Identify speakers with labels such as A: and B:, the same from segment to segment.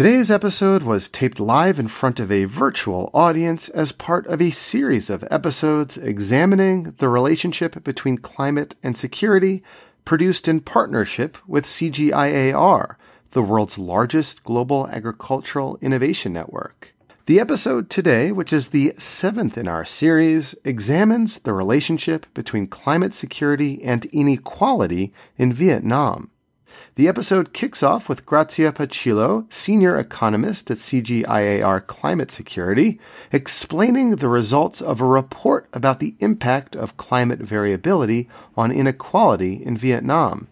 A: Today's episode was taped live in front of a virtual audience as part of a series of episodes examining the relationship between climate and security, produced in partnership with CGIAR, the world's largest global agricultural innovation network. The episode today, which is the seventh in our series, examines the relationship between climate security and inequality in Vietnam. The episode kicks off with Grazia Pacillo, senior economist at CGIAR Climate Security, explaining the results of a report about the impact of climate variability on inequality in Vietnam.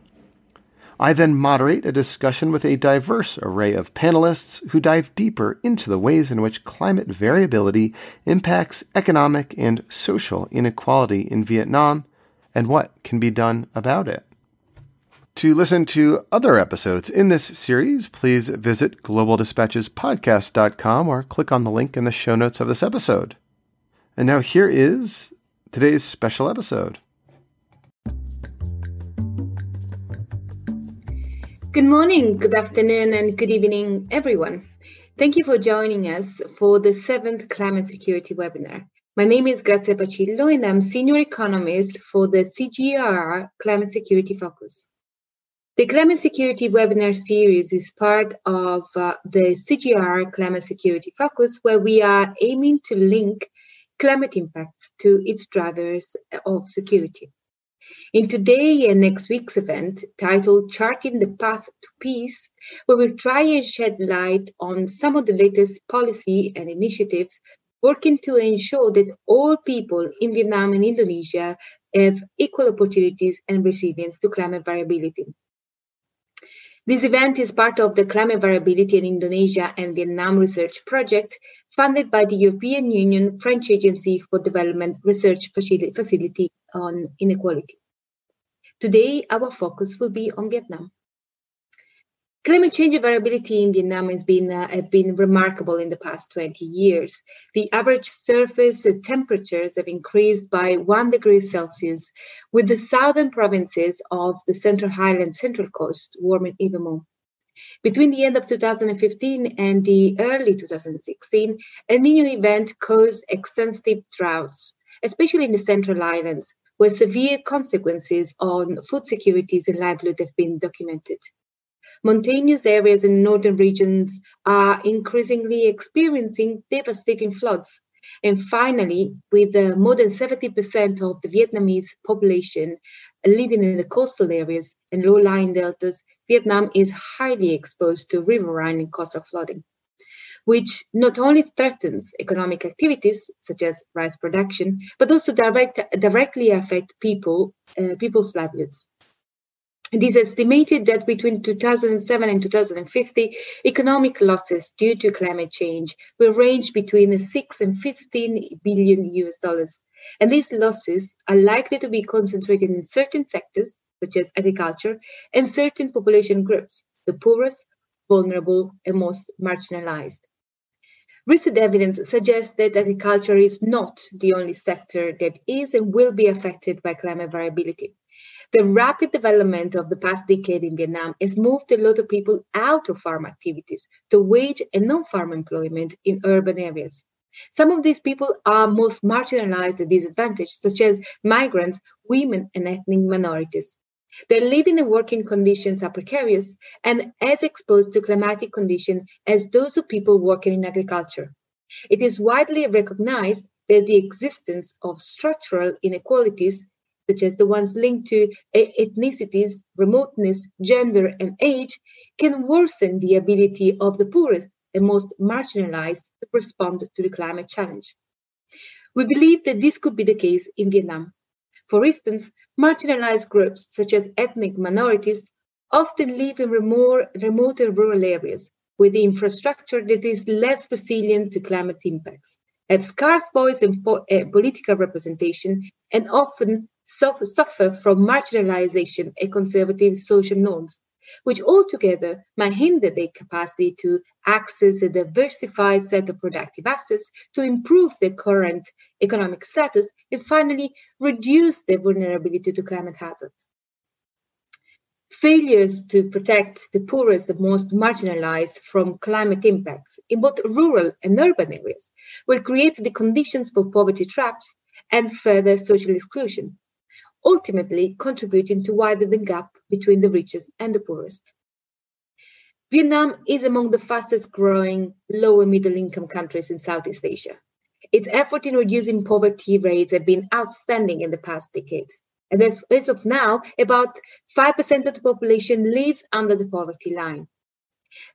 A: I then moderate a discussion with a diverse array of panelists who dive deeper into the ways in which climate variability impacts economic and social inequality in Vietnam and what can be done about it. To listen to other episodes in this series, please visit globaldispatchespodcast.com or click on the link in the show notes of this episode. And now here is today's special episode.
B: Good morning, good afternoon, and good evening, everyone. Thank you for joining us for the seventh climate security webinar. My name is Grazia Pacillo, and I'm senior economist for the CGIAR Climate Security Focus. The Climate Security webinar series is part of uh, the CGIAR Climate Security Focus, where we are aiming to link climate impacts to its drivers of security. In today and next week's event, titled Charting the Path to Peace, we will try and shed light on some of the latest policy and initiatives working to ensure that all people in Vietnam and Indonesia have equal opportunities and resilience to climate variability. This event is part of the Climate Variability in Indonesia and Vietnam Research Project, funded by the European Union French Agency for Development Research Facility on Inequality. Today, our focus will be on Vietnam. Climate change variability in Vietnam has been, uh, been remarkable in the past 20 years. The average surface temperatures have increased by one degree Celsius, with the southern provinces of the Central Highland Central Coast warming even more. Between the end of 2015 and the early 2016, El Nino event caused extensive droughts, especially in the Central Highlands, where severe consequences on food securities and livelihood have been documented. Mountainous areas in northern regions are increasingly experiencing devastating floods. And finally, with uh, more than 70% of the Vietnamese population living in the coastal areas and low lying deltas, Vietnam is highly exposed to riverine and coastal flooding, which not only threatens economic activities such as rice production, but also direct, directly affect people, uh, people's livelihoods. It is estimated that between 2007 and 2050, economic losses due to climate change will range between 6 and 15 billion US dollars. And these losses are likely to be concentrated in certain sectors, such as agriculture, and certain population groups, the poorest, vulnerable, and most marginalized. Recent evidence suggests that agriculture is not the only sector that is and will be affected by climate variability. The rapid development of the past decade in Vietnam has moved a lot of people out of farm activities to wage and non farm employment in urban areas. Some of these people are most marginalized and disadvantaged, such as migrants, women, and ethnic minorities. Their living and working conditions are precarious and as exposed to climatic conditions as those of people working in agriculture. It is widely recognized that the existence of structural inequalities such as the ones linked to ethnicities, remoteness, gender, and age, can worsen the ability of the poorest and most marginalized to respond to the climate challenge. We believe that this could be the case in Vietnam. For instance, marginalized groups such as ethnic minorities often live in remote, and rural areas, with infrastructure that is less resilient to climate impacts, have scarce voice and po- uh, political representation, and often suffer from marginalization and conservative social norms, which altogether might hinder their capacity to access a diversified set of productive assets to improve their current economic status and finally reduce their vulnerability to climate hazards. Failures to protect the poorest and most marginalized from climate impacts in both rural and urban areas will create the conditions for poverty traps and further social exclusion, ultimately contributing to widen the gap between the richest and the poorest. Vietnam is among the fastest growing low and middle income countries in Southeast Asia. Its effort in reducing poverty rates have been outstanding in the past decade. And as, as of now, about 5% of the population lives under the poverty line.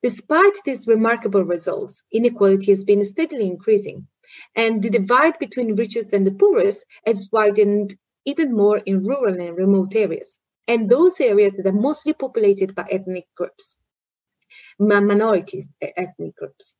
B: Despite these remarkable results, inequality has been steadily increasing, and the divide between richest and the poorest has widened even more in rural and remote areas, and those areas that are mostly populated by ethnic groups, minorities ethnic groups.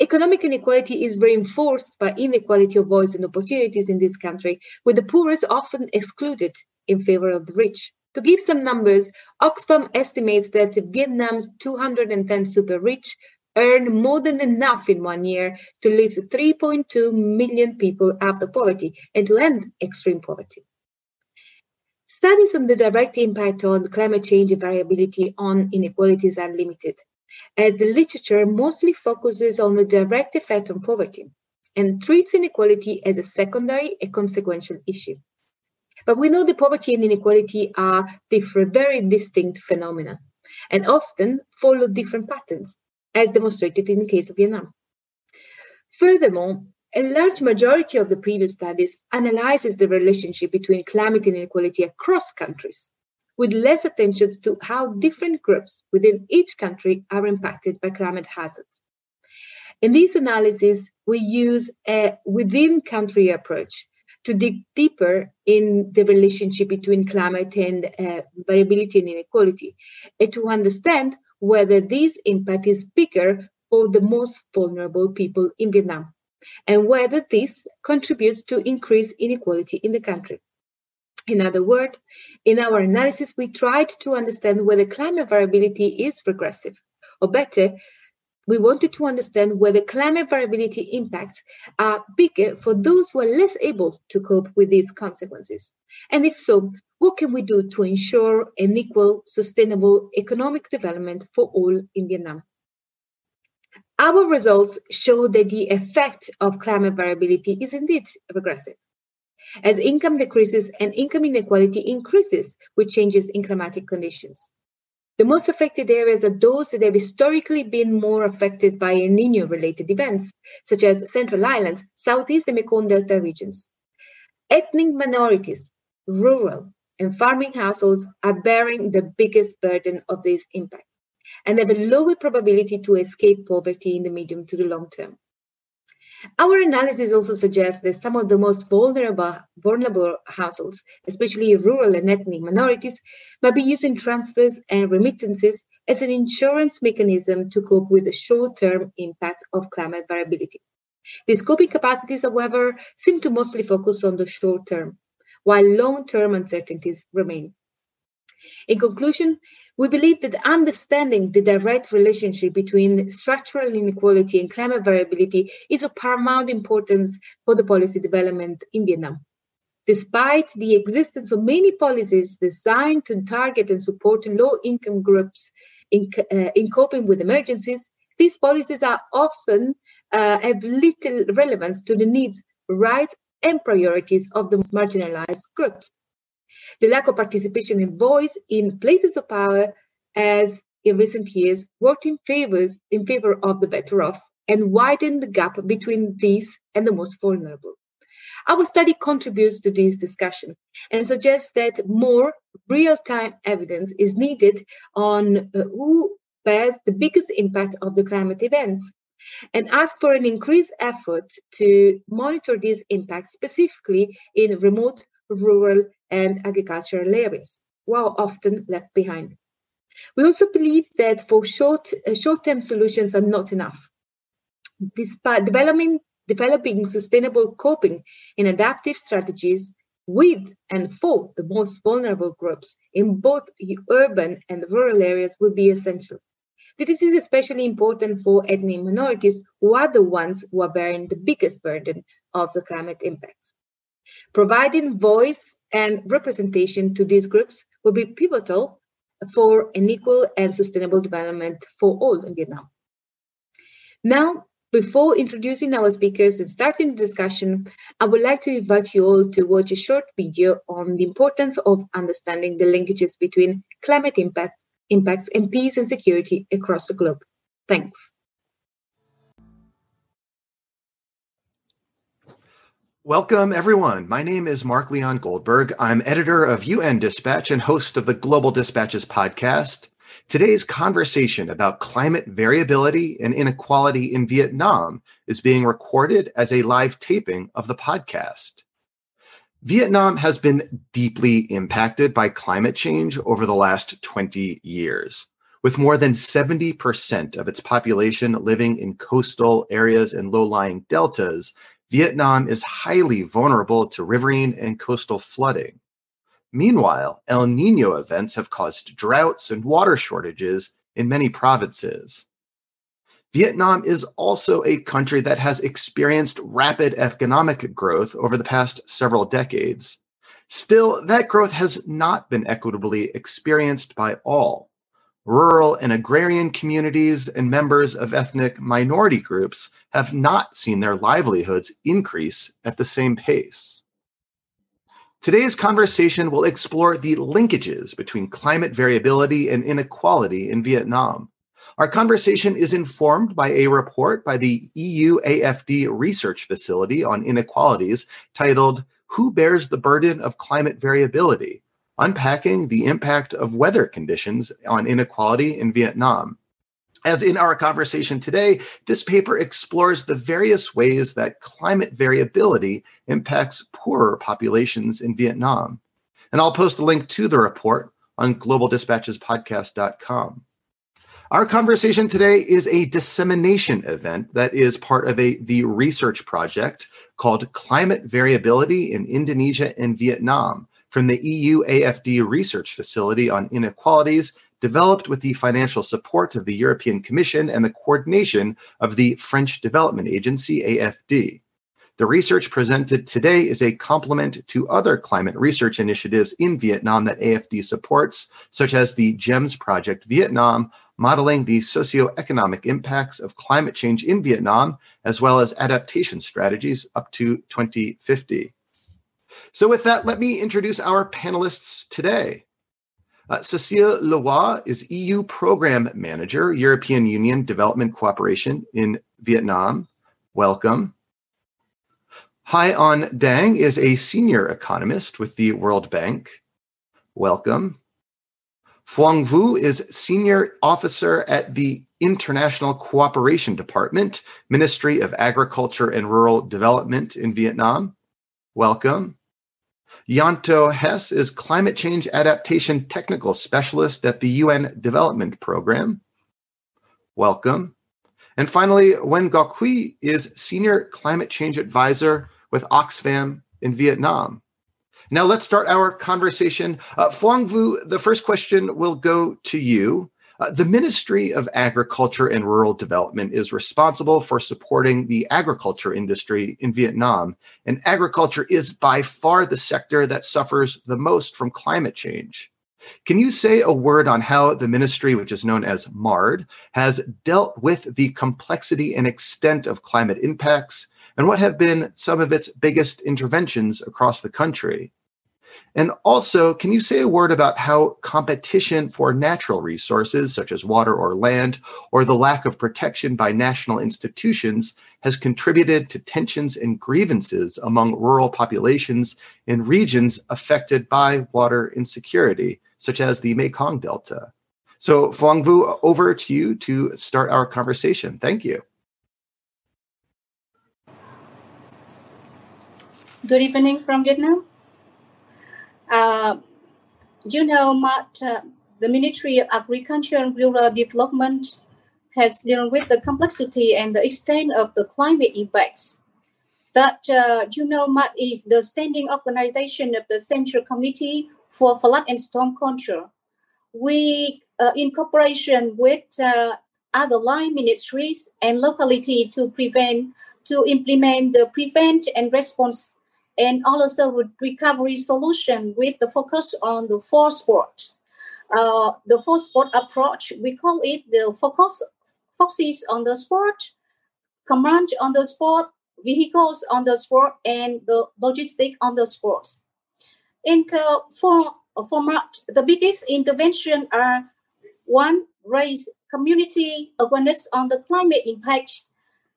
B: Economic inequality is reinforced by inequality of voice and opportunities in this country, with the poorest often excluded in favor of the rich. To give some numbers, Oxfam estimates that Vietnam's 210 super rich earn more than enough in one year to lift 3.2 million people out of poverty and to end extreme poverty. Studies on the direct impact on climate change and variability on inequalities are limited as the literature mostly focuses on the direct effect on poverty and treats inequality as a secondary and consequential issue. But we know that poverty and inequality are different, very distinct phenomena, and often follow different patterns, as demonstrated in the case of Vietnam. Furthermore, a large majority of the previous studies analyzes the relationship between climate and inequality across countries, with less attention to how different groups within each country are impacted by climate hazards. In these analyses, we use a within country approach to dig deeper in the relationship between climate and uh, variability and inequality, and to understand whether this impact is bigger for the most vulnerable people in Vietnam, and whether this contributes to increased inequality in the country. In other words, in our analysis, we tried to understand whether climate variability is regressive, or better, we wanted to understand whether climate variability impacts are bigger for those who are less able to cope with these consequences. And if so, what can we do to ensure an equal, sustainable economic development for all in Vietnam? Our results show that the effect of climate variability is indeed regressive as income decreases and income inequality increases with changes in climatic conditions. The most affected areas are those that have historically been more affected by El Nino related events, such as Central Highlands, Southeast and Mekong Delta regions. Ethnic minorities, rural, and farming households are bearing the biggest burden of these impacts and have a lower probability to escape poverty in the medium to the long term. Our analysis also suggests that some of the most vulnerable, vulnerable households, especially rural and ethnic minorities, might be using transfers and remittances as an insurance mechanism to cope with the short-term impact of climate variability. These coping capacities, however, seem to mostly focus on the short term, while long-term uncertainties remain. In conclusion, we believe that understanding the direct relationship between structural inequality and climate variability is of paramount importance for the policy development in Vietnam. Despite the existence of many policies designed to target and support low income groups in, uh, in coping with emergencies, these policies are often uh, have little relevance to the needs, rights, and priorities of the most marginalized groups. The lack of participation and voice in places of power has, in recent years, worked in, favors, in favor of the better off and widened the gap between these and the most vulnerable. Our study contributes to this discussion and suggests that more real time evidence is needed on uh, who bears the biggest impact of the climate events and ask for an increased effort to monitor these impacts specifically in remote rural and agricultural areas, while often left behind. We also believe that for short uh, short-term solutions are not enough. Despite developing developing sustainable coping and adaptive strategies with and for the most vulnerable groups in both urban and rural areas will be essential. This is especially important for ethnic minorities who are the ones who are bearing the biggest burden of the climate impacts. Providing voice and representation to these groups will be pivotal for an equal and sustainable development for all in Vietnam. Now, before introducing our speakers and starting the discussion, I would like to invite you all to watch a short video on the importance of understanding the linkages between climate impact, impacts and peace and security across the globe. Thanks.
A: Welcome, everyone. My name is Mark Leon Goldberg. I'm editor of UN Dispatch and host of the Global Dispatches podcast. Today's conversation about climate variability and inequality in Vietnam is being recorded as a live taping of the podcast. Vietnam has been deeply impacted by climate change over the last 20 years. With more than 70% of its population living in coastal areas and low lying deltas, Vietnam is highly vulnerable to riverine and coastal flooding. Meanwhile, El Nino events have caused droughts and water shortages in many provinces. Vietnam is also a country that has experienced rapid economic growth over the past several decades. Still, that growth has not been equitably experienced by all. Rural and agrarian communities and members of ethnic minority groups have not seen their livelihoods increase at the same pace. Today's conversation will explore the linkages between climate variability and inequality in Vietnam. Our conversation is informed by a report by the EU AFD Research Facility on Inequalities titled Who Bears the Burden of Climate Variability? Unpacking the Impact of Weather Conditions on Inequality in Vietnam. As in our conversation today, this paper explores the various ways that climate variability impacts poorer populations in Vietnam. And I'll post a link to the report on globaldispatchespodcast.com. Our conversation today is a dissemination event that is part of a the research project called Climate Variability in Indonesia and Vietnam from the EU AFD Research Facility on Inequalities developed with the financial support of the European Commission and the coordination of the French Development Agency, AFD. The research presented today is a complement to other climate research initiatives in Vietnam that AFD supports, such as the GEMMES Project Vietnam, modeling the socioeconomic impacts of climate change in Vietnam, as well as adaptation strategies up to 2050. So, with that, let me introduce our panelists today. Uh, Cécile Leroy is EU Program Manager, European Union Development Cooperation in Vietnam. Welcome. Hai Anh Dang is a senior economist with the World Bank. Welcome. Phuong Vu is senior officer at the International Cooperation Department, Ministry of Agriculture and Rural Development in Vietnam. Welcome. Yanto Hess is Climate Change Adaptation Technical Specialist at the UN Development Program. Welcome. And finally, Nguyen Huy is Senior Climate Change Advisor with Oxfam in Vietnam. Now let's start our conversation. Uh, Vu, the first question will go to you. Uh, the Ministry of Agriculture and Rural Development is responsible for supporting the agriculture industry in Vietnam, and agriculture is by far the sector that suffers the most from climate change. Can you say a word on how the ministry, which is known as MARD, has dealt with the complexity and extent of climate impacts, and what have been some of its biggest interventions across the country? And also, can you say a word about how competition for natural resources, such as water or land, or the lack of protection by national institutions, has contributed to tensions and grievances among rural populations in regions affected by water insecurity, such as the Mekong Delta? So, Phuong Vu, over to you to start our conversation. Thank you.
C: Good evening from Vietnam. Uh, you know, MARD uh, the Ministry of Agriculture and Rural Development has dealt with the complexity and the extent of the climate impacts. That uh, UNOMAD is the standing organization of the Central Committee for Flood and Storm Control. We, uh, in cooperation with uh, other line ministries and locality to prevent, to implement the prevent and response and also with recovery solution with the focus on the four spot. Uh, the four spot approach, we call it the focus focuses on the spot, command on the spot, vehicles on the spot, and the logistic on the spots. And uh, for format, the biggest intervention are one, raise community awareness on the climate impact.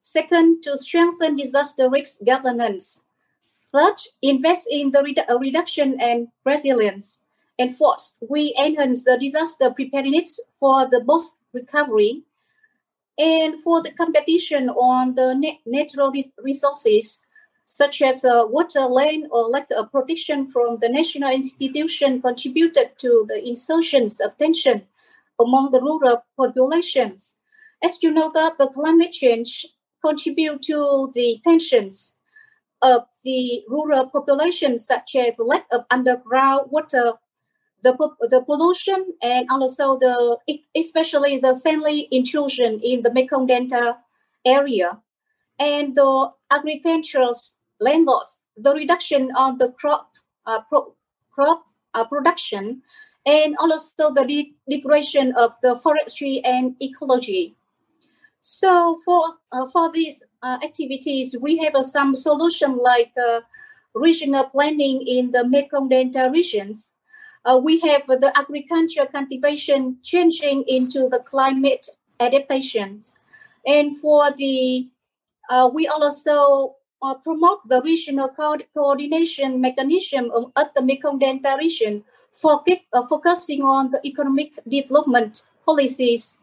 C: Second, to strengthen disaster risk governance. Third, invest in the redu- uh, reduction and resilience. And fourth, we enhance the disaster preparedness for the post recovery. And for the competition on the natural resources, such as uh, water, land, or lack of protection from the national institution contributed to the insertions of tension among the rural populations. As you know that the climate change contribute to the tensions of the rural populations, such as the lack of underground water, the, the pollution, and also the especially the saline intrusion in the Mekong Delta area, and the agricultural land loss, the reduction of the crop uh, pro, crop uh, production, and also the degradation of the forestry and ecology. So for uh, for uh, activities, we have uh, some solution like uh, regional planning in the Mekong Delta regions. Uh, we have the agriculture cultivation changing into the climate adaptations, and for the uh, we also promote the regional co- coordination mechanism at the Mekong Delta region, for, focusing on the economic development policies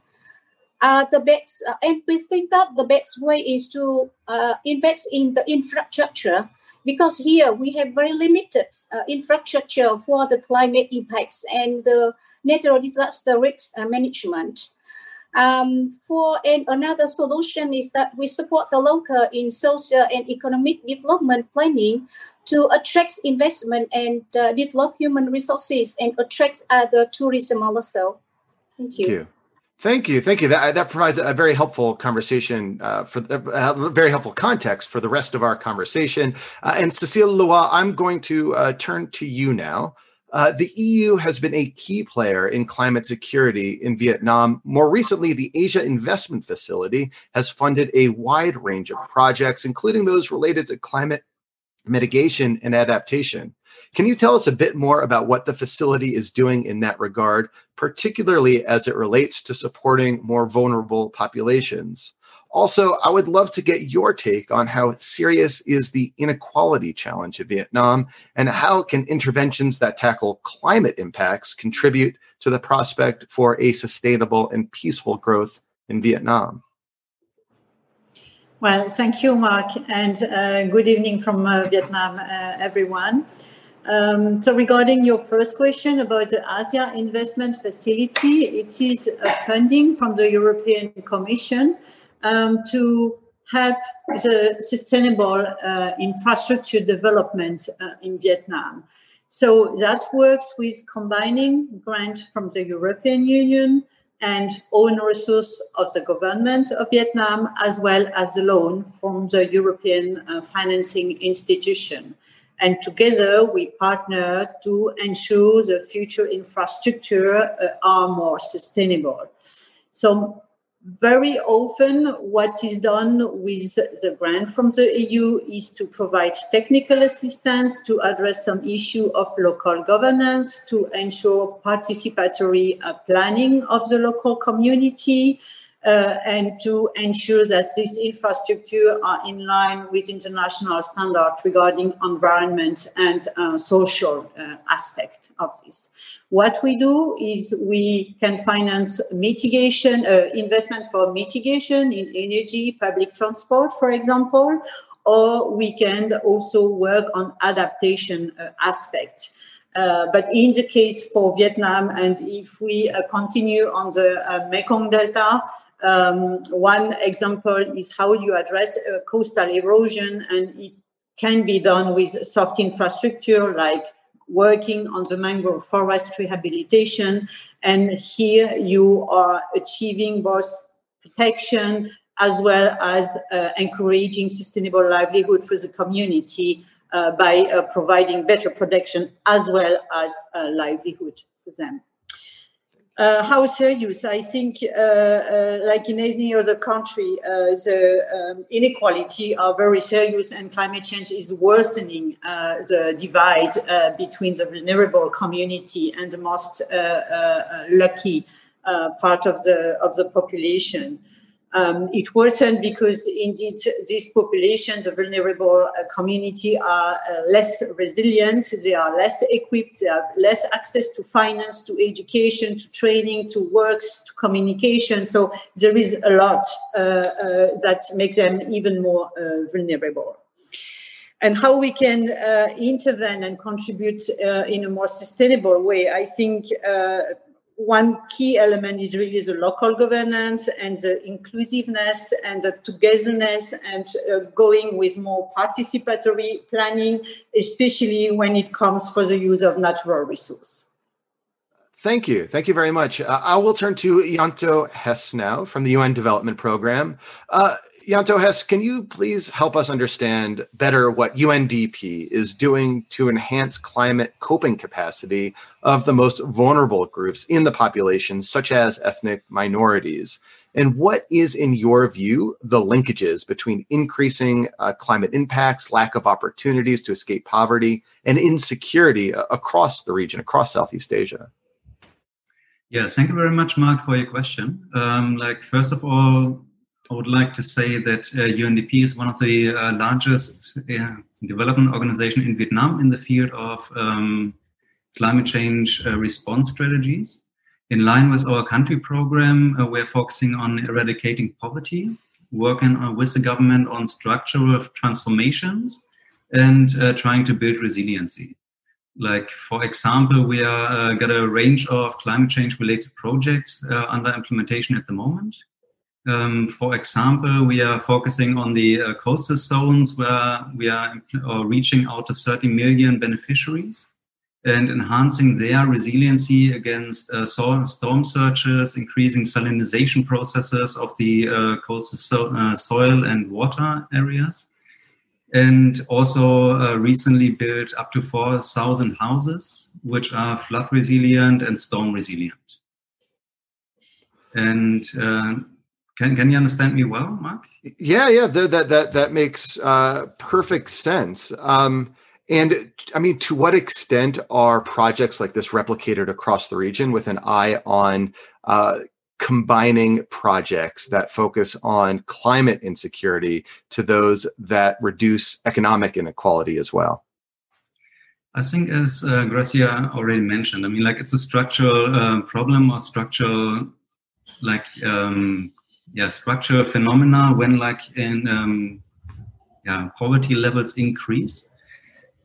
C: uh, the best, uh, and we think that the best way is to uh, invest in the infrastructure because here we have very limited uh, infrastructure for the climate impacts and the natural disaster risk uh, management. Um, for and another solution is that we support the local in social and economic development planning to attract investment and uh, develop human resources and attract other tourism also. Thank you. Thank you.
A: Thank you, thank you. That that provides a very helpful conversation uh, for a very helpful context for the rest of our conversation. Uh, and Cecile Leroy, I'm going to uh, turn to you now. Uh, the EU has been a key player in climate security in Vietnam. More recently, the Asia Investment Facility has funded a wide range of projects, including those related to climate mitigation and adaptation. Can you tell us a bit more about what the facility is doing in that regard, particularly as it relates to supporting more vulnerable populations? Also, I would love to get your take on how serious is the inequality challenge in Vietnam and how can interventions that tackle climate impacts contribute to the prospect for a sustainable and peaceful growth in Vietnam?
D: Well, thank you, Mark, and uh, good evening from uh, Vietnam, uh, everyone. Um, so regarding your first question about the Asia Investment Facility, it is funding from the European Commission um, to help the sustainable uh, infrastructure development uh, in Vietnam. So that works with combining grant from the European Union and own resource of the government of Vietnam, as well as the loan from the European uh, financing institution. And together we partner to ensure the future infrastructure uh, are more sustainable. So very often what is done with the grant from the EU is to provide technical assistance to address some issue of local governance, to ensure participatory uh, planning of the local community, uh, and to ensure that this infrastructure are in line with international standards regarding environment and uh, social uh, aspect of this. What we do is we can finance mitigation, uh, investment for mitigation in energy, public transport, for example, or we can also work on adaptation uh, aspects. Uh, but in the case for Vietnam, and if we uh, continue on the uh, Mekong Delta, um, one example is how you address uh, coastal erosion, and it can be done with soft infrastructure like working on the mangrove forest rehabilitation. And here you are achieving both protection as well as uh, encouraging sustainable livelihood for the community uh, by uh, providing better protection as well as livelihood for them. Uh, how serious? I think, uh, uh, like in any other country, the um, inequality are very serious, and climate change is worsening the divide between the vulnerable community and the most lucky part of the of the population. Um, it worsened because indeed these populations, the vulnerable uh, community, are uh, less resilient, they are less equipped, they have less access to finance, to education, to training, to works, to communication. So there is a lot uh, uh that makes them even more uh, vulnerable and how we can uh, intervene and contribute in a more sustainable way. I think one key element is really the local governance and the inclusiveness and the togetherness and uh, going with more participatory planning, especially when it comes for the use of natural resource.
A: Thank you. Thank you very much. Uh, I will turn to Yanto Hess now from the UN Development Program. Uh, Yanto Hess, can you please help us understand better what UNDP is doing to enhance climate coping capacity of the most vulnerable groups in the population, such as ethnic minorities? And what is, in your view, the linkages between increasing uh, climate impacts, lack of opportunities to escape poverty, and insecurity uh, across the region, across Southeast Asia?
E: Yeah, thank you very much, Mark, for your question. Um, like, first of all, I would like to say that uh, UNDP is one of the uh, largest uh, development organization in Vietnam in the field of um, climate change uh, response strategies. In line with our country program, uh, we're focusing on eradicating poverty, working uh, with the government on structural transformations, and trying to build resiliency. Like, for example, we are got a range of climate change related projects under implementation at the moment. Um, for example, we are focusing on the uh, coastal zones where we are uh, reaching out to 30 million beneficiaries and enhancing their resiliency against uh, storm surges, increasing salinization processes of the uh, coastal so, uh, soil and water areas. And also uh, recently built up to 4,000 houses, which are flood resilient and storm resilient. And can can you understand me well, Mark?
A: Yeah, yeah, that that that, that makes uh, perfect sense. Um, and I mean, to what extent are projects like this replicated across the region with an eye on uh, combining projects that focus on climate insecurity to those that reduce economic inequality as well?
E: I think, as uh, Gracia already mentioned, I mean, like it's a structural uh, problem or structural, like um, yeah structural phenomena when like in um, yeah poverty levels increase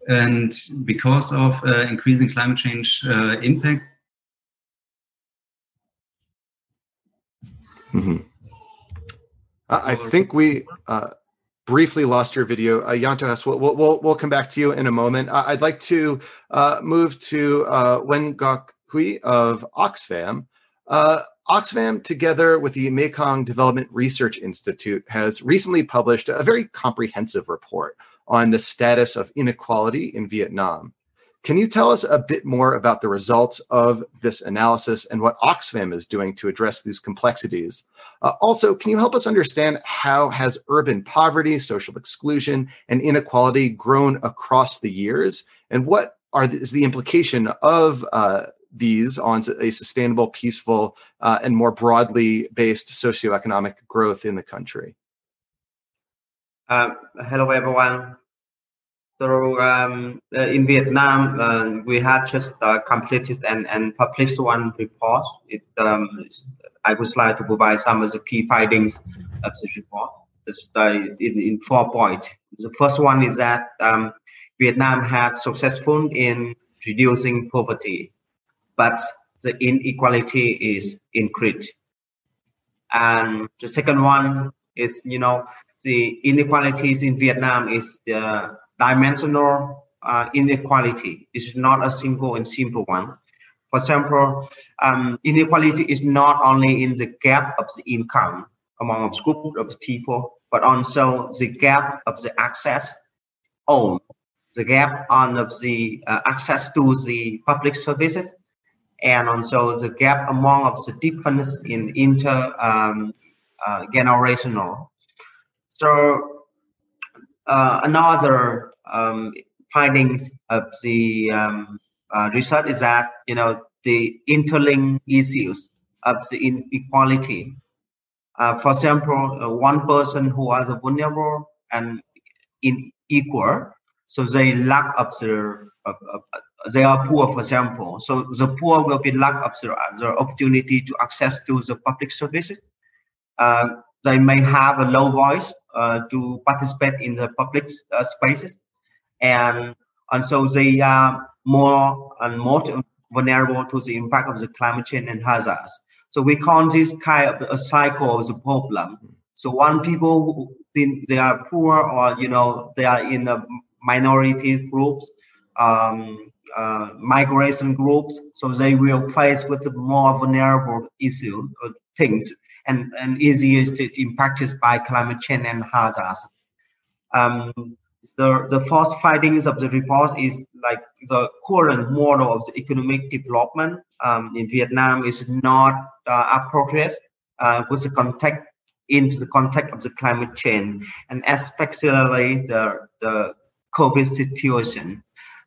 E: and because of uh, increasing climate change uh, impact
A: mm-hmm. I think we uh, briefly lost your video. Uh, Yanto we'll, we'll, we'll, come back to you in a moment. I'd like to uh, move to uh, Nguyen Ngoc Huy of Oxfam. Uh, Oxfam, together with the Mekong Development Research Institute, has recently published a very comprehensive report on the status of inequality in Vietnam. Can you tell us a bit more about the results of this analysis and what Oxfam is doing to address these complexities? Uh, also, can you help us understand how has urban poverty, social exclusion, and inequality grown across the years, and what are the, is the implication of uh, these on a sustainable, peaceful, uh, and more broadly based socioeconomic growth in the country?
F: Uh, hello, everyone. So um, uh, in Vietnam, uh, we had just uh, completed and, and published one report. It, um, I would like to provide some of the key findings of this report. It's in, in four points. The first one is that um, Vietnam had successful in reducing poverty, but the inequality is increased. And the second one is, you know, the inequalities in Vietnam is the dimensional uh, inequality. It's not a single and simple one. For example, um, inequality is not only in the gap of the income among a group of people, but also the gap of the access on the gap on of the uh, access to the public services and also the gap among of the difference in inter um, uh. So uh, another um, findings of the um, uh, research is that you know the interlink issues of the inequality. Uh, for example, uh, one person who are the vulnerable and in equal, so they lack of the they are poor, for example. So the poor will be lack of the, the opportunity to access to the public services. Uh, they may have a low voice uh, to participate in the public uh, spaces, and and so they are more and more vulnerable to the impact of the climate change and hazards. So we call this kind of a cycle of the problem. So one people think they are poor or you know they are in a minority groups, um, uh, migration groups, so they will face with more vulnerable issue or things and, and easiest impacted by climate change and hazards. Um, the, the first findings of the report is like the current model of the economic development um, in Vietnam is not uh, appropriate uh, with the context into the context of the climate change and especially the, the COVID situation.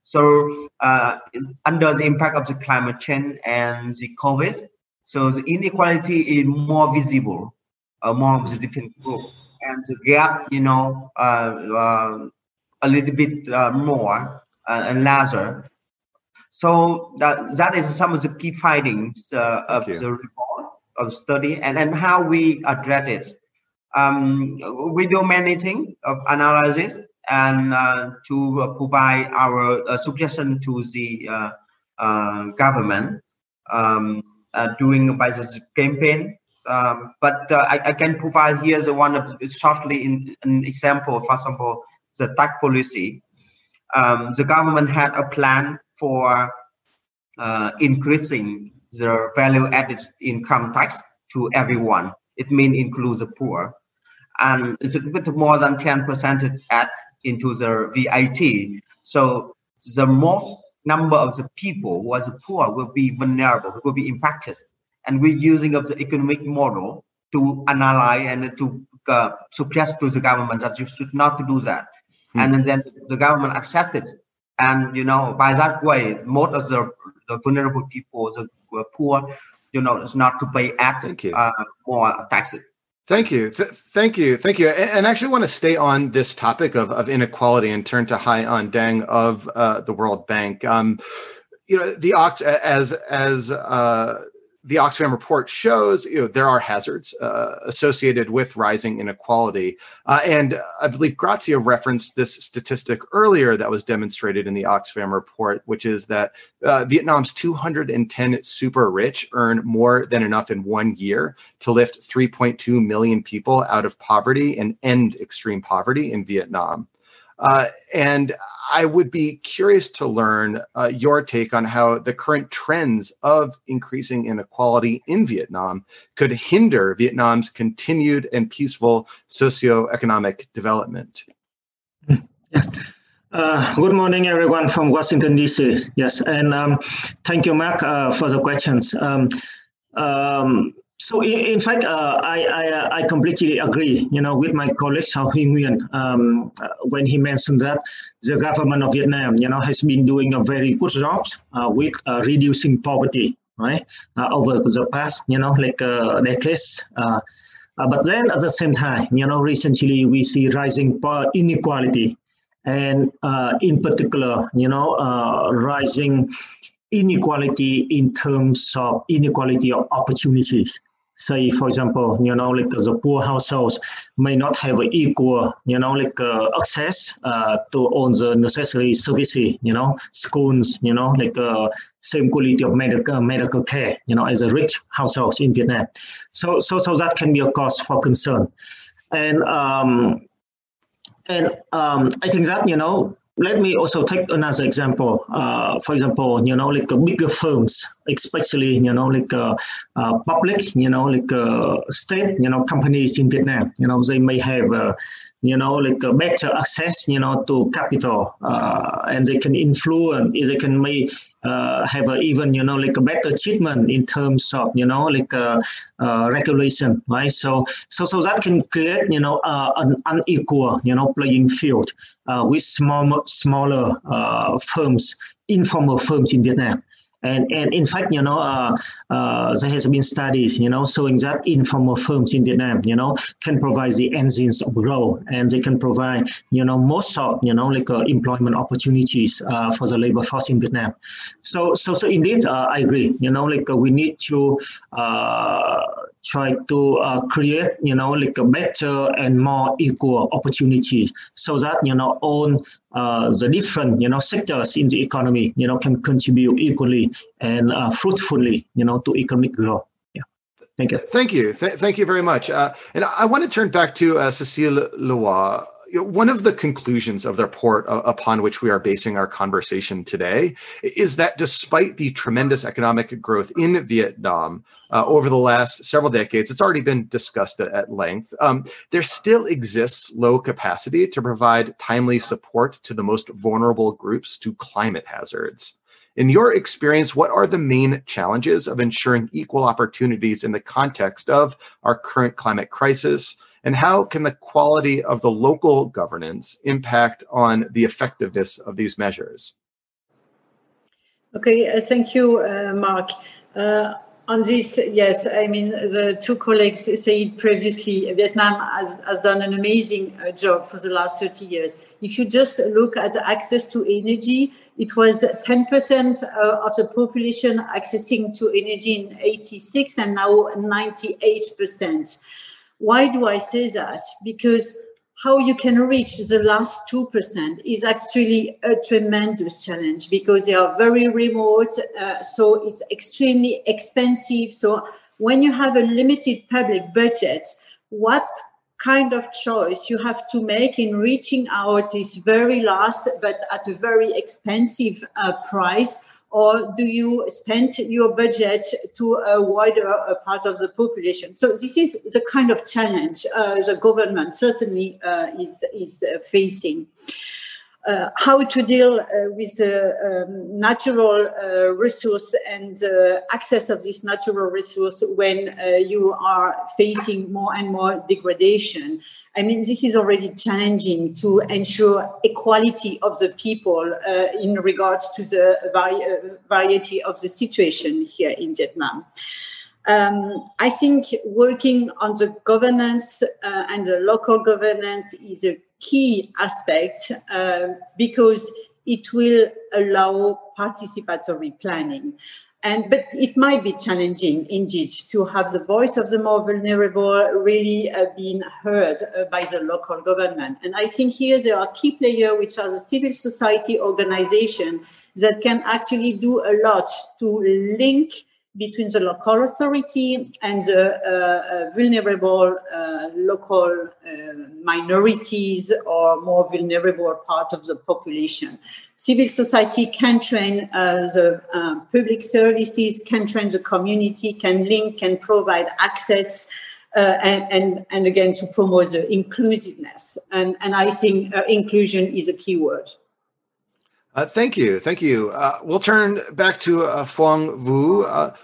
F: So uh, under the impact of the climate change and the COVID, so the inequality is more visible among the different groups, and the gap, you know, uh, uh, a little bit uh, more uh, and larger. So that that is some of the key findings uh, of the report of study, and and how we address it. Um, we do many things of analysis and uh, to uh, provide our uh, suggestion to the government um, during by the campaign. Um, but I, I, can provide here the one of shortly in an example. For example, the tax policy. Um, the government had a plan for uh, increasing the value added income tax to everyone. It means include the poor. And it's a bit more than 10% at into the VAT. So the most number of the people who are the poor will be vulnerable, will be impacted. And we're using of the economic model to analyze and to uh, suggest to the government that you should not do that. Hmm. And then the government accepted. And, you know, by that way, most of the, the vulnerable people, the poor, you know, is not to pay at, uh, more taxes.
A: Thank you. Th- thank you. Thank you. And, and, actually want to stay on this topic of, of inequality and turn to Hai Anh Dang of uh, the World Bank. Um, you know, the Ox, as, as, uh, the Oxfam report shows you know, there are hazards uh, associated with rising inequality. Uh, and I believe Grazia referenced this statistic earlier that was demonstrated in the Oxfam report, which is that uh, Vietnam's 210 super rich earn more than enough in one year to lift 3.2 million people out of poverty and end extreme poverty in Vietnam. Uh, and I would be curious to learn uh, your take on how the current trends of increasing inequality in Vietnam could hinder Vietnam's continued and peaceful socioeconomic development.
G: Yes. Uh, good morning, everyone from Washington, D.C. Yes, and um, thank you, Mark, uh, for the questions. Um, um, so in, fact, uh, I, I, uh, I completely agree, you know, with my colleague Hao Huy Nguyen um, uh, when he mentioned that the government of Vietnam, you know, has been doing a very good job uh, with uh, reducing poverty, right, uh, over the past, you know, like decades. but then at the same time, you know, recently we see rising inequality, and in particular, you know, rising inequality in terms of inequality of opportunities say for example you know like the poor households may not have equal you know like uh, access uh, to all the necessary services you know schools you know like uh, same quality of medical medical care you know as a rich households in vietnam. So so so that can be a cause for concern. And um and um i think that you know let me also take another example. Uh, for example, you know, like uh, bigger firms, especially you know, like uh, uh public, you know, like uh, state, you know, companies in Vietnam. You know, they may have uh, you know, like better access, you know, to capital, and they can influence, they can may uh, have a, even, you know, like a better treatment in terms of, you know, like uh, uh regulation, right? So, so, so that can create, you know, uh, an unequal, you know, playing field uh, with small, smaller firms, informal firms in Vietnam. And, and in fact, you know, uh, uh, there has been studies, you know, showing that informal firms in Vietnam, you know, can provide the engines of growth and they can provide, you know, most of, you know, like uh, employment opportunities uh, for the labor force in Vietnam. So, so, so indeed, uh, I agree, you know, like uh, we need to try to uh, create, you know, like a better and more equal opportunities so that, you know, all uh, the different, you know, sectors in the economy, you know, can contribute equally and uh, fruitfully, you know, to economic growth. Yeah. Thank you.
A: Thank you. Th- thank you very much. Uh, and I want to turn back to uh, Cecile know, one of the conclusions of the report uh, upon which we are basing our conversation today is that despite the tremendous economic growth in Vietnam uh, over the last several decades, it's already been discussed at, at length, um, there still exists low capacity to provide timely support to the most vulnerable groups to climate hazards. In your experience, what are the main challenges of ensuring equal opportunities in the context of our current climate crisis? And how can the quality of the local governance impact on the effectiveness of these measures?
D: Okay, uh, thank you, uh, Mark. Uh, on this, yes, I mean, the two colleagues said previously, Vietnam has, has done an amazing uh, job for the last 30 years. If you just look at access to energy, it was 10% uh, of the population accessing to energy in 86 and now 98%. Why do I say that? Because how you can reach the last 2% is actually a tremendous challenge because they are very remote. Uh, so it's extremely expensive. So when you have a limited public budget, what kind of choice you have to make in reaching out this very last, but at a very expensive uh, price or do you spend your budget to a wider uh, part of the population? So this is the kind of challenge uh, the government certainly uh, is, is uh, facing. Uh, how to deal uh, with the um, natural uh, resource and access of this natural resource when you are facing more and more degradation. I mean, this is already challenging to ensure equality of the people uh, in regards to the vari- uh, variety of the situation here in Vietnam. Um, I think working on the governance uh, and the local governance is a key aspect uh, because it will allow participatory planning. And, but it might be challenging indeed to have the voice of the more vulnerable really uh, being heard uh, by the local government. And I think here there are key players, which are the civil society organization that can actually do a lot to link between the local authority and the uh, uh, vulnerable uh, local uh, minorities or more vulnerable part of the population. Civil society can train uh, the uh, public services, can train the community, can link, can provide access. And, and, and again to promote the inclusiveness and, and I think inclusion is a key word.
A: Uh, thank you. Thank you. Uh, we'll turn back to uh, Vu. Uh,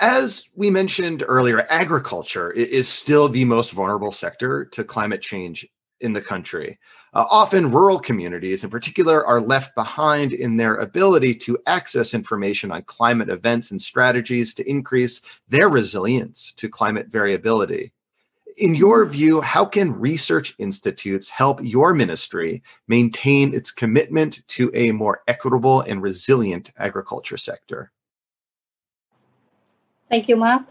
A: as we mentioned earlier, agriculture is still the most vulnerable sector to climate change in the country. Uh, often, rural communities in particular are left behind in their ability to access information on climate events and strategies to increase their resilience to climate variability. In your view, how can research institutes help your ministry maintain its commitment to a more equitable and resilient agriculture sector?
C: Thank you, Mark.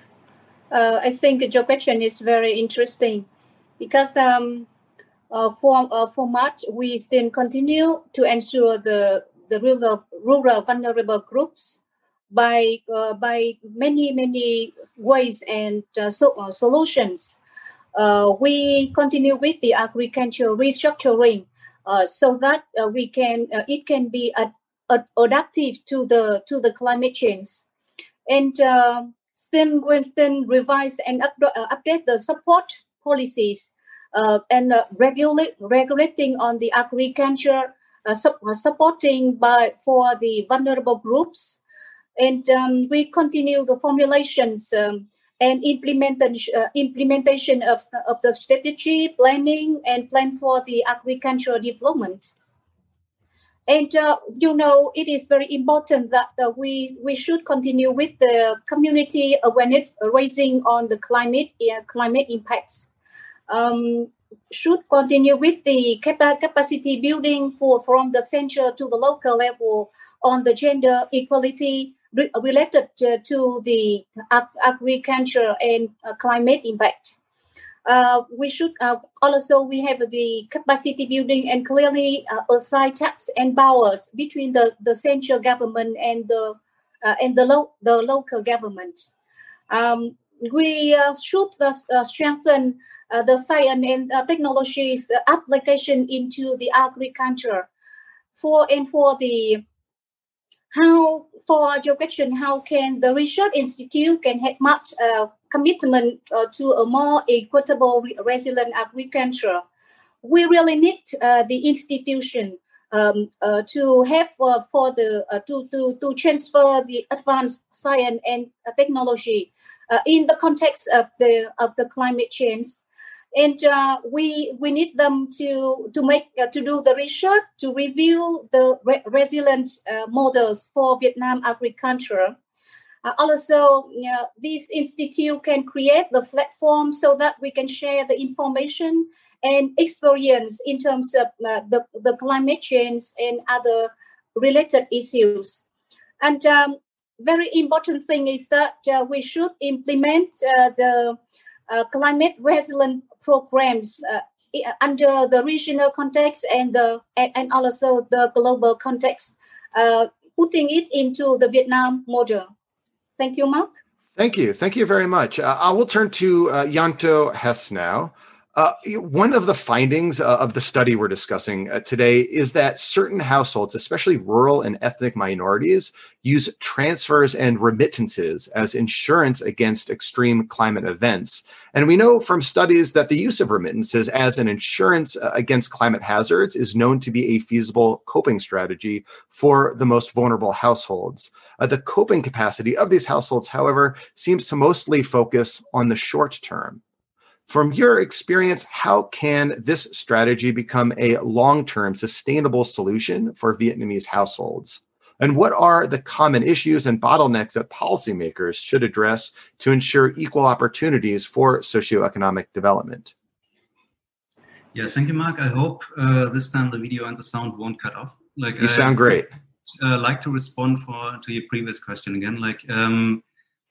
C: Uh, I think your question is very interesting because um, uh, for uh, for MARD we still continue to ensure the the rural, rural vulnerable groups by uh, by many many ways and uh, so, uh, solutions. We continue with the agricultural restructuring so that we can it can be ad- ad- adaptive to the to the climate change, and still will still revise and up- update the support policies and regulate regulating on the agriculture su- supporting by for the vulnerable groups. And um, we continue the formulations um, and implementation uh, implementation of, of the strategy planning and plan for the agricultural development and uh, you know it is very important that uh, we we should continue with the community awareness raising on the climate uh, climate impacts um, should continue with the capacity building for from the central to the local level on the gender equality re- related to, to the ag- agriculture and uh, climate impact. Uh, we should uh, also we have the capacity building and clearly uh, assign tax and powers between the, the central government and the uh, and the, lo- the local government. Um, we uh, should strengthen the science and technologies application into the agriculture for and for the how for your question how can the research institute can have much uh, commitment uh, to a more equitable resilient agriculture we really need uh, the institution um, uh, to have uh, for the uh, to, to to transfer the advanced science and technology in the context of the of the climate change and uh, we we need them to to make uh, to do the research to review the re- resilient uh, models for Vietnam agriculture. Uh, also, you know, this institute can create the platform so that we can share the information and experience in terms of uh, the, the climate change and other related issues. And um, very important thing is that uh, we should implement the uh, climate resilient programs uh, under the regional context and the and also the global context, uh, putting it into the Vietnam model. Thank you, Mark.
A: Thank you. Thank you very much. Uh, I will turn to uh, Yanto Hess now. Uh, one of the findings uh, of the study we're discussing uh, today is that certain households, especially rural and ethnic minorities, use transfers and remittances as insurance against extreme climate events. And we know from studies that the use of remittances as an insurance uh, against climate hazards is known to be a feasible coping strategy for the most vulnerable households. Uh, the coping capacity of these households, however, seems to mostly focus on the short term. From your experience, how can this strategy become a long term sustainable solution for Vietnamese households? And what are the common issues and bottlenecks that policymakers should address to ensure equal opportunities for socioeconomic development?
E: Yes, thank you, Mark. I hope uh, this time the video and the sound won't cut off.
A: Like you I sound great.
E: Uh, like to respond for to your previous question again. Like um,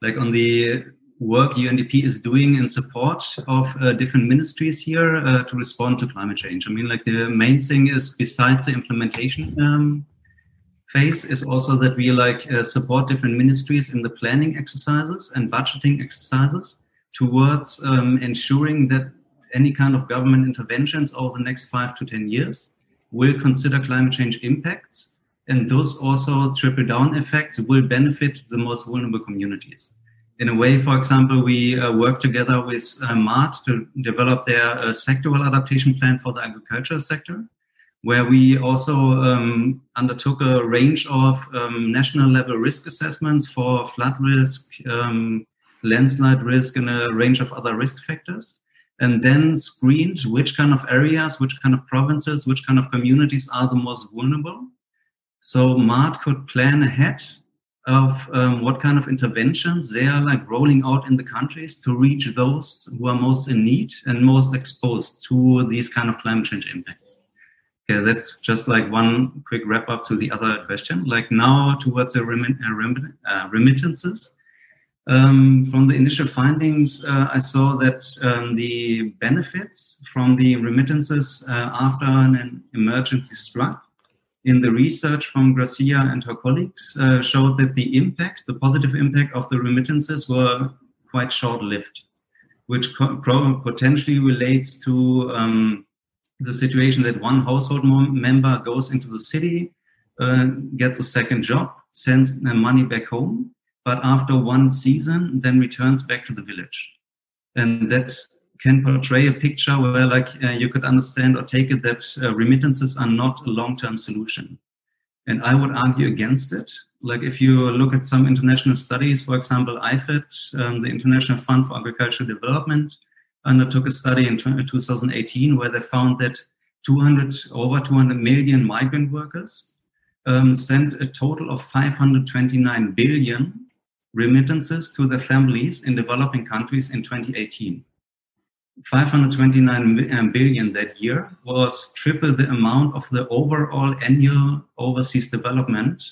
E: like on the work UNDP is doing in support of uh, different ministries here uh, to respond to climate change. I mean, like the main thing is besides the implementation um, phase is also that we like uh, support different ministries in the planning exercises and budgeting exercises towards um, ensuring that any kind of government interventions over the next five to 10 years will consider climate change impacts. And those also triple down effects will benefit the most vulnerable communities in a way, for example, we uh, work together with uh, MARD to develop their uh, sectoral adaptation plan for the agriculture sector, where we also um, undertook a range of um, national level risk assessments for flood risk, um, landslide risk, and a range of other risk factors, and then screened which kind of areas, which kind of provinces, which kind of communities are the most vulnerable. So MARD could plan ahead of um, what kind of interventions they are like rolling out in the countries to reach those who are most in need and most exposed to these kind of climate change impacts. Okay, that's just like one quick wrap up to the other question. Like now towards the uh, uh, remittances, Um, from the initial findings, uh, I saw that um, the benefits from the remittances uh, after an emergency struck in the research from Grazia and her colleagues uh, showed that the impact, the positive impact of the remittances were quite short-lived, which potentially relates to um, the situation that one household member goes into the city, uh, gets a second job, sends money back home, but after one season, then returns back to the village. And that can portray a picture where like uh, you could understand or take it that uh, remittances are not a long-term solution. And I would argue against it. Like if you look at some international studies, for example, IFAD, um, the International Fund for Agricultural Development, undertook a study in 2018 where they found that 200 over 200 million migrant workers um, sent a total of 529 billion remittances to their families in developing countries in 2018. 529 um, that year was triple the amount of the overall annual overseas development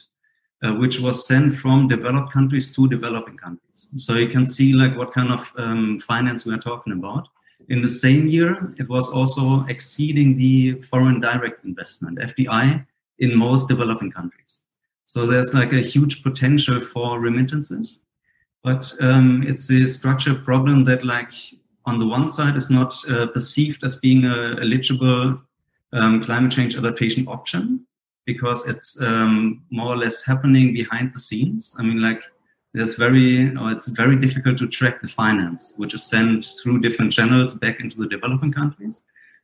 E: uh, which was sent from developed countries to developing countries. So you can see like what kind of um, finance we are talking about. In the same year it was also exceeding the foreign direct investment fdi in most developing countries. So there's like a huge potential for remittances, but um, it's a structural problem that, like, on the one side, is not uh, perceived as being a eligible um, climate change adaptation option because it's um, more or less happening behind the scenes. I mean, like, there's very, or it's very difficult to track the finance, which is sent through different channels back into the developing countries.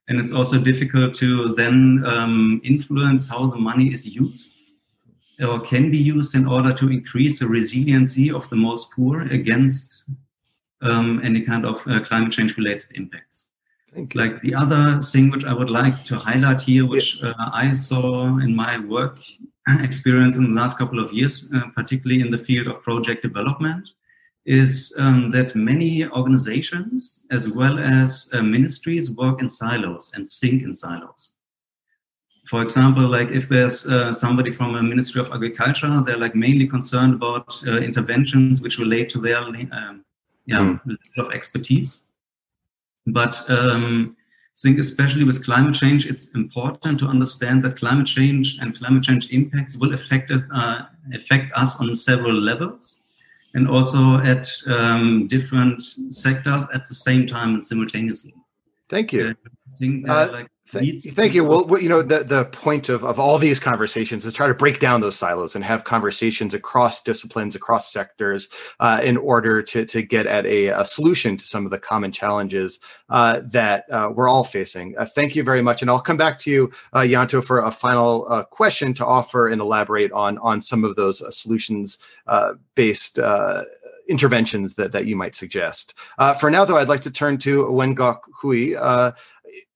E: And it's also difficult to then um, influence how the money is used or can be used in order to increase the resiliency of the most poor against um, any kind of uh, climate change related impacts. Like the other thing which I would like to highlight here, which uh, I saw in my work experience in the last couple of years, uh, particularly in the field of project development, is um, that many organizations as well as uh, ministries work in silos and think in silos. For example, like if there's uh, somebody from a Ministry of Agriculture, they're like mainly concerned about uh, interventions which relate to their um, yeah, mm. level of expertise. But um, I think especially with climate change, it's important to understand that climate change and climate change impacts will affect us, uh, affect us on several levels and also at um, different sectors at the same time and simultaneously.
A: Thank you. I think that, like, Th- thank you. Well, you know, the, the point of, of all these conversations is try to break down those silos and have conversations across disciplines, across sectors, uh, in order to, to get at a, a, solution to some of the common challenges uh, that uh, we're all facing. Uh, thank you very much. And I'll come back to you, uh, Yanto, for a final uh, question to offer and elaborate on, on some of those solutions based interventions that, that you might suggest. Uh, for now, though, I'd like to turn to Ngoc Huy.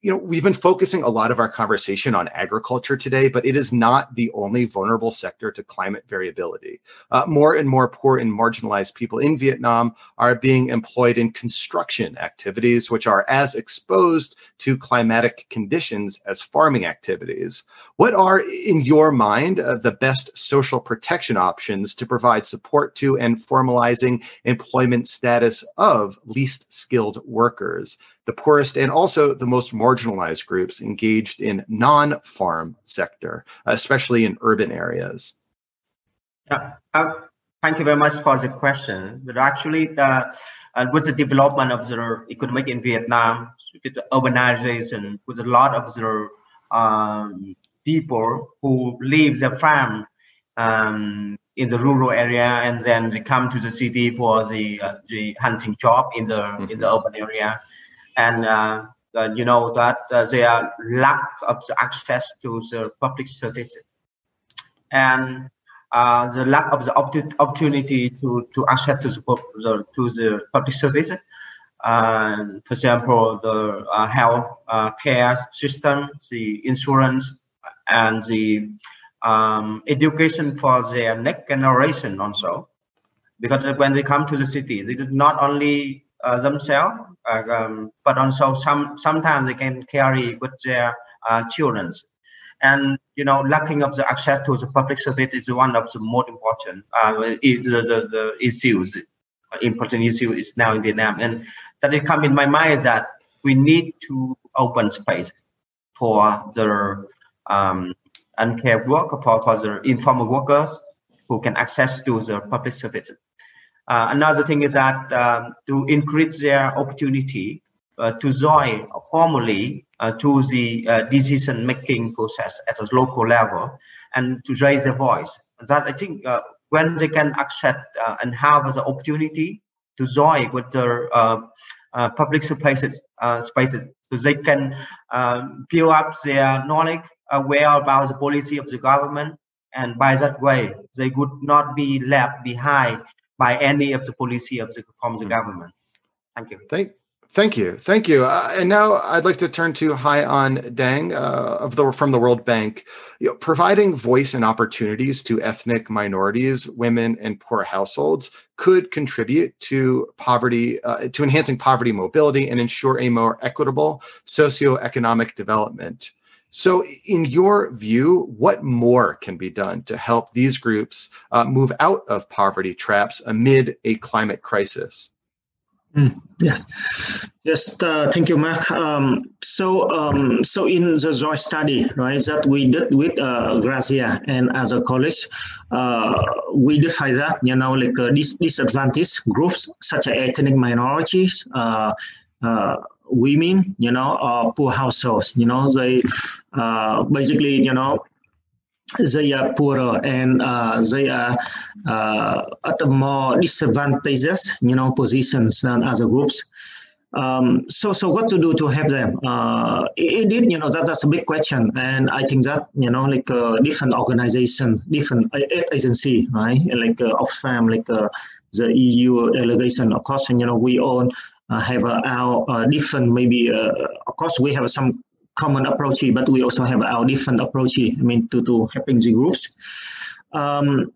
A: You know, we've been focusing a lot of our conversation on agriculture today, but it is not the only vulnerable sector to climate variability. Uh, more and more poor and marginalized people in Vietnam are being employed in construction activities, which are as exposed to climatic conditions as farming activities. What are, in your mind, uh, the best social protection options to provide support to and formalizing employment status of least skilled workers? the poorest and also the most marginalized groups engaged in non-farm sector, especially in urban areas?
F: Yeah, uh, thank you very much for the question. But actually, the, uh, with the development of the economic in Vietnam, with the urbanization, with a lot of the um, people who leave the farm um, in the rural area and then they come to the city for the uh, the hunting job in the mm-hmm. in the urban area and uh, uh, you know that uh, there lack of the access to the public services and uh, the lack of the opportunity to, to access to the, to the public services. For example, the uh, health uh, care system, the insurance, and the um, education for their next generation also. Because when they come to the city, they do not only themselves, uh, um, but also some sometimes they can carry with their uh, children. And you know, lacking of the access to the public service is one of the most important uh, the, the, the issues important issue is now in Vietnam. And that it come in my mind is that we need to open space for the um, uncared worker, for, for the informal workers who can access to the public services. Uh, another thing is that um, to increase their opportunity uh, to join formally uh, to the uh, decision making process at a local level and to raise their voice. That I think uh, when they can accept uh, and have the opportunity to join with the public spaces, spaces, so they can build up their knowledge, aware about the policy of the government, and by that way, they would not be left behind by any of the policy of the from the government. Thank you.
A: Thank Thank you, thank you. Uh, and now I'd like to turn to Hai Anh Dang uh, of the from the World Bank. You know, providing voice and opportunities to ethnic minorities, women, and poor households could contribute to poverty, uh, to enhancing poverty mobility, and ensure a more equitable socioeconomic development. So, in your view, what more can be done to help these groups uh, move out of poverty traps amid a climate crisis?
G: Mm, yes, yes. Uh, thank you, Mark. Um, so, um, so in the joint study, right, that we did with uh, Grazia and other colleagues, uh, we define that you know like uh, dis- disadvantaged groups such as ethnic minorities, uh, uh, women, you know, or poor households. You know, they uh, basically you know they are poorer and uh, they are uh, at a more disadvantageous, you know, positions than other groups. Um, so, so what to do to help them? Uh, indeed, you know, that, that's a big question, and I think that you know, like uh, different organization, different agency, right? Like uh, Oxfam, like uh, the EU delegation, of course, and you know, we all uh, have uh, our different, maybe, of course, we have some common approach, but we also have our different approach. I mean, to, to helping the groups. Um,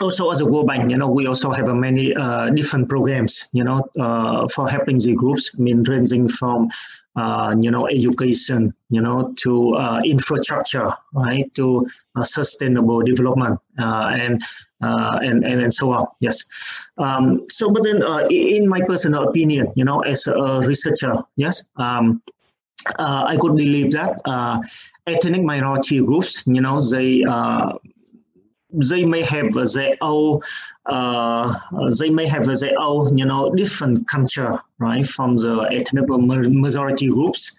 G: also, as a World Bank, you know, we also have many uh, different programs, you know, uh, for helping the groups. I mean, ranging from uh, you know, education, you know, to uh, infrastructure, right, to uh, sustainable development, uh, and, and and and so on. Yes. Um, so, but then, in my personal opinion, you know, as a researcher, yes, um, uh, I could believe that uh, ethnic minority groups, you know, they uh, they may have their own uh, they may have their own you know different culture right from the ethnic majority groups.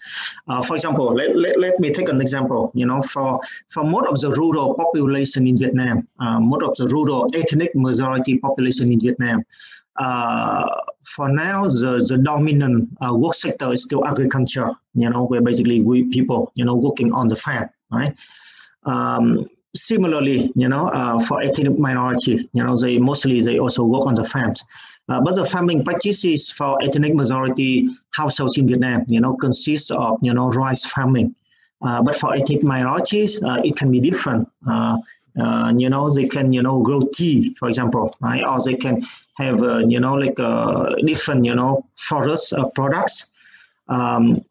G: Uh, for example let, let, let me take an example you know for for most of the rural population in vietnam uh, most of the rural ethnic majority population in vietnam for now, the, the dominant uh, work sector is still agriculture, you know, where basically we people, you know, working on the farm, right? Um, similarly, you know, uh, for ethnic minority, you know, they mostly, they also work on the farms. Uh, but the farming practices for ethnic majority households in Vietnam, you know, consists of, you know, rice farming. Uh, but for ethnic minorities, uh, it can be different. Uh, you know, they can, you know, grow tea, for example, right? Or they can have, uh, you know, like uh, different, you know, forest products. Um,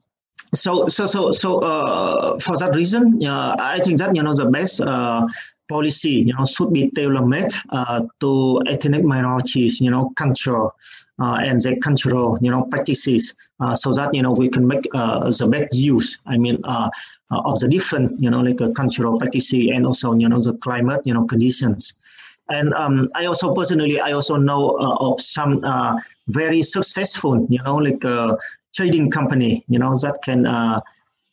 G: so, so, so, so, uh, for that reason, uh, I think that, you know, the best uh, policy, you know, should be tailor-made uh, to ethnic minorities, you know, culture and their cultural, you know, practices, so that you know we can make the best use. I mean, uh, of the different, you know, like uh, cultural practices and also, you know, the climate, you know, conditions. And um, I also personally, I also know uh, of some uh, very successful, you know, like trading company, you know, that can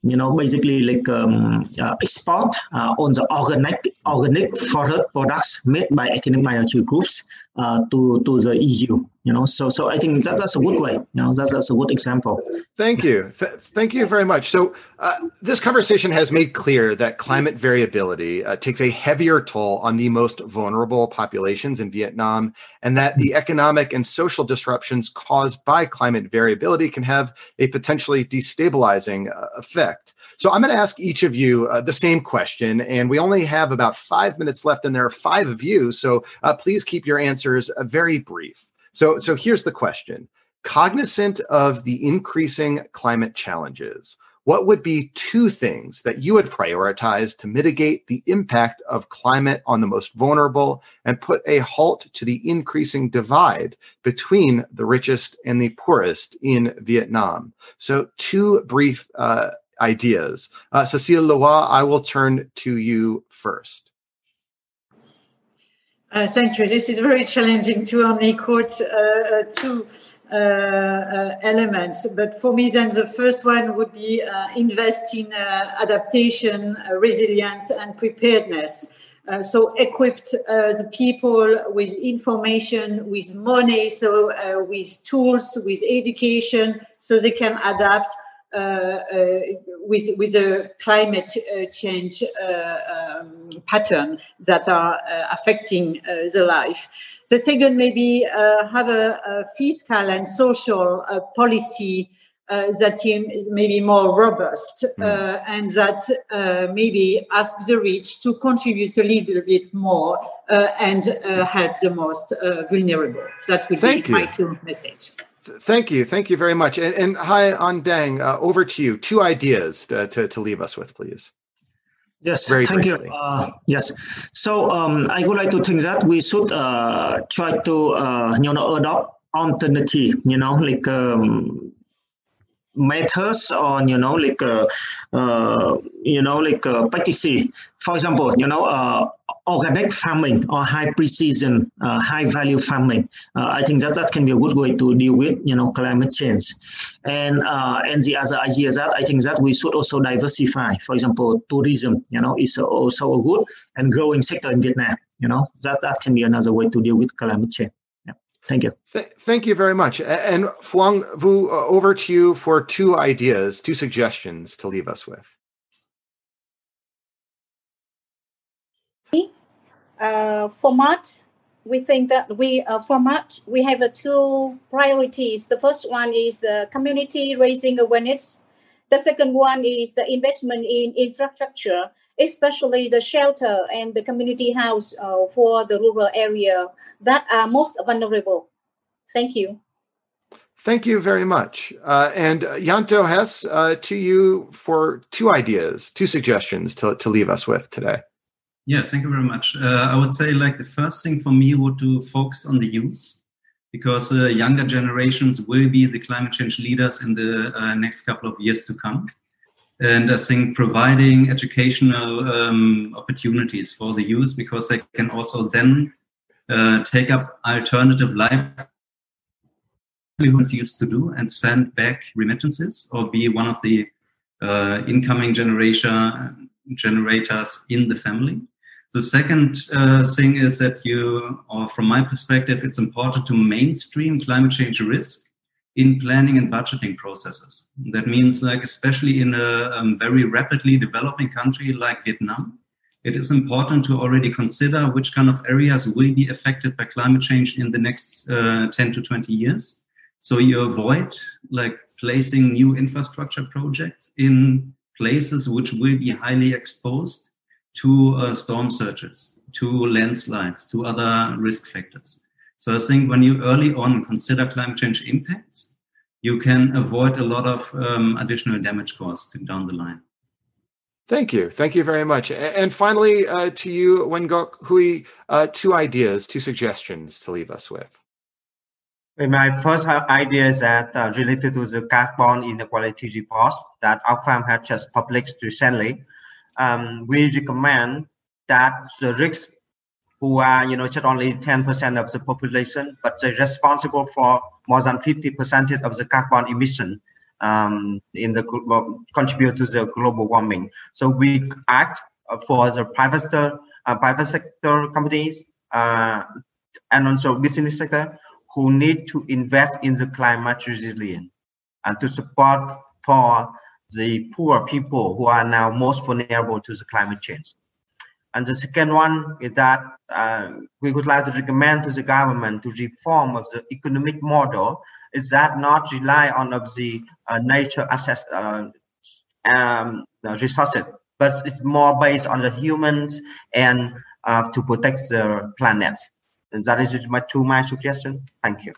G: you know, basically like um, export on the organic organic forest products made by ethnic minority groups uh, to to the EU. You know, so so I think that, that's a good way. You know, that, that's a good example.
A: Thank you, Th- thank you very much. So uh, this conversation has made clear that climate variability uh, takes a heavier toll on the most vulnerable populations in Vietnam, and that the economic and social disruptions caused by climate variability can have a potentially destabilizing uh, effect. So I'm going to ask each of you uh, the same question, and we only have about five minutes left, and there are five of you. So uh, please keep your answers uh, very brief. So, so here's the question: Cognizant of the increasing climate challenges, what would be two things that you would prioritize to mitigate the impact of climate on the most vulnerable and put a halt to the increasing divide between the richest and the poorest in Vietnam? So, two brief uh, ideas. Uh, Cecile Leroy, I will turn to you first.
D: Uh, thank you. This is very challenging to only quote uh, uh two uh, uh, elements. But for me, then the first one would be uh, invest in adaptation, resilience, and preparedness. Uh, so equipped uh, the people with information, with money, so uh, with tools, with education, so they can adapt with with the climate uh, change um, pattern that are affecting the life. The second, maybe have a, a, fiscal and social policy uh, that is maybe more robust uh, mm. and that uh, maybe asks the rich to contribute a little bit more and help the most vulnerable. That would Thank be you. my two message.
A: Thank you. Thank you very much. And, and Hai Anh Dang, uh, over to you. Two ideas to, to, to, leave us with, please.
G: Yes, very thank briefly. you. Uh, yes. So um, I would like to think that we should uh, try to, uh, you know, adopt alternative, you know, like um, methods or you know like uh, uh, you know like uh, practices for example you know uh, organic farming or high precision uh, high value farming uh, i think that that can be a good way to deal with you know climate change and uh, and the other idea that i think that we should also diversify for example tourism you know is also a good and growing sector in vietnam you know that that can be another way to deal with climate change Thank you.
A: Th- thank you very much. And Phuong Vu, uh, over to you for two ideas, two suggestions to leave us with.
C: Uh, format, we think that we uh, format we have uh, two priorities. The first one is the community raising awareness. The second one is the investment in infrastructure especially the shelter and the community house uh, for the rural area that are most vulnerable. Thank you.
A: Thank you very much. Uh, and uh, Yanto Hess, uh, to you for two ideas, two suggestions to, to leave us with today.
E: Yeah, thank you very much. Uh, I would say, like, the first thing for me would to focus on the youth because uh, younger generations will be the climate change leaders in the uh, next couple of years to come and I think providing educational um, opportunities for the youth because they can also then uh, take up alternative life used to do and send back remittances or be one of the uh, incoming generation generators in the family. The second uh, thing is that you, or from my perspective, it's important to mainstream climate change risk in planning and budgeting processes. That means, like, especially in a um, very rapidly developing country like Vietnam, it is important to already consider which kind of areas will be affected by climate change in the next uh, 10 to 20 years. So you avoid like placing new infrastructure projects in places which will be highly exposed to uh, storm surges, to landslides, to other risk factors. So I think when you early on consider climate change impacts, you can avoid a lot of um, additional damage costs down the line.
A: Thank you. Thank you very much. And finally, uh, to you, Nguyen Ngoc Huy, uh, two ideas, two suggestions to leave us with.
F: My first idea is that uh, related to the carbon inequality report that Oxfam had just published recently. Um, we recommend that the risk who are, you know, just only 10% of the population, but they're responsible for more than 50% of the carbon emission um, in the contribute to the global warming. So we act for the private sector, uh, private sector companies uh, and also business sector who need to invest in the climate resilience and to support for the poor people who are now most vulnerable to the climate change. And the second one is that uh, we would like to recommend to the government to reform of the economic model is that not rely on of the uh, nature assets uh, um, resources, but it's more based on the humans and uh, to protect the planet. And that is my two my suggestion. Thank you.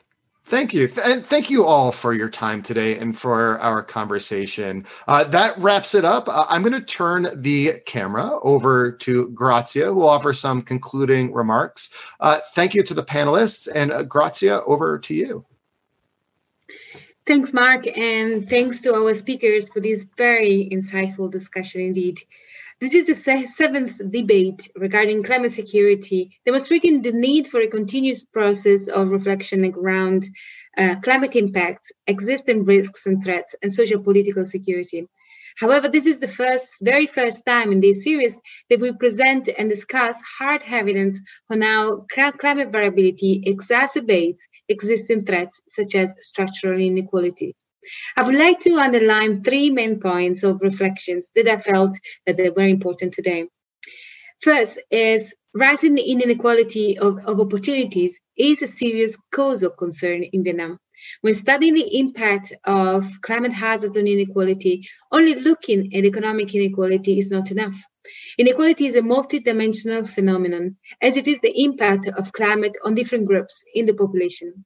A: Thank you. And thank you all for your time today and for our conversation. Uh, that wraps it up. Uh, I'm going to turn the camera over to Grazia, who will offer some concluding remarks. Uh, thank you to the panelists. And uh, Grazia, over to you.
B: Thanks, Mark. And thanks to our speakers for this very insightful discussion indeed. This is the seventh debate regarding climate security, demonstrating the need for a continuous process of reflection around uh, climate impacts, existing risks and threats, and social political security. However, this is the first, very first time in this series that we present and discuss hard evidence on how climate variability exacerbates existing threats such as structural inequality. I would like to underline three main points of reflections that I felt that they were important today. First is rising inequality of, of opportunities is a serious cause of concern in Vietnam. When studying the impact of climate hazards on inequality, only looking at economic inequality is not enough. Inequality is a multidimensional phenomenon, as it is the impact of climate on different groups in the population.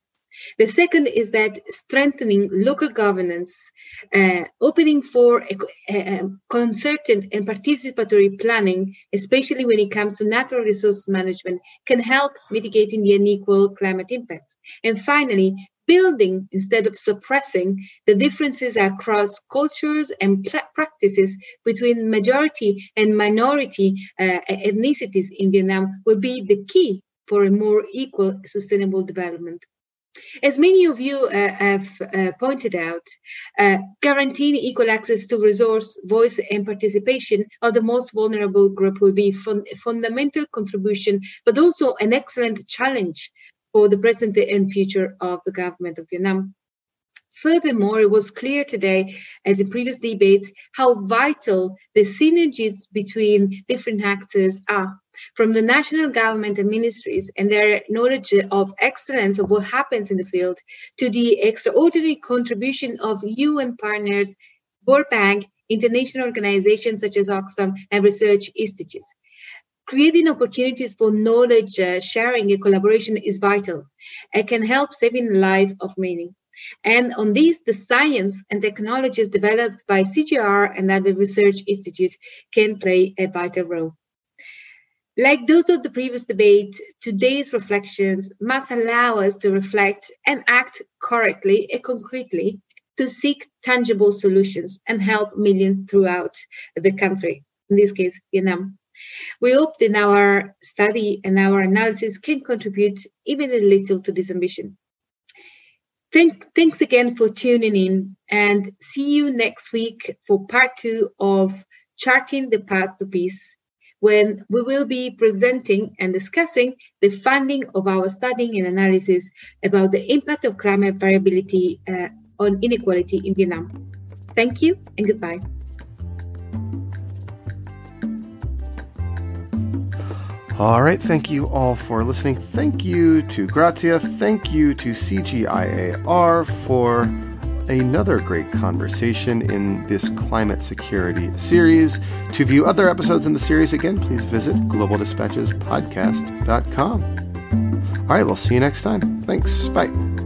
B: The second is that strengthening local governance, uh, opening for a, a concerted and participatory planning, especially when it comes to natural resource management, can help mitigating the unequal climate impacts. And finally, building instead of suppressing the differences across cultures and practices between majority and minority uh, ethnicities in Vietnam will be the key for a more equal sustainable development. As many of you uh, have uh, pointed out, uh, guaranteeing equal access to resource, voice, and participation of the most vulnerable group will be fun- a fundamental contribution, but also an excellent challenge for the present and future of the government of Vietnam. Furthermore, it was clear today, as in previous debates, how vital the synergies between different actors are from the national government and ministries and their knowledge of excellence of what happens in the field to the extraordinary contribution of UN partners, World Bank, international organizations such as Oxfam and research institutes. Creating opportunities for knowledge uh, sharing and collaboration is vital It can help saving the life of many. And on these, the science and technologies developed by CGIAR and other research institutes can play a vital role. Like those of the previous debate, today's reflections must allow us to reflect and act correctly and concretely to seek tangible solutions and help millions throughout the country, in this case, Vietnam. We hope that our study and our analysis can contribute even a little to this ambition. Thank, thanks again for tuning in and see you next week for part two of Charting the Path to Peace, when we will be presenting and discussing the funding of our studying and analysis about the impact of climate variability uh, on inequality in Vietnam. Thank you and goodbye.
A: All right. Thank you all for listening. Thank you to Grazia. Thank you to CGIAR for another great conversation in this climate security series. To view other episodes in the series again, please visit globaldispatchespodcast.com. All right. We'll see you next time. Thanks. Bye.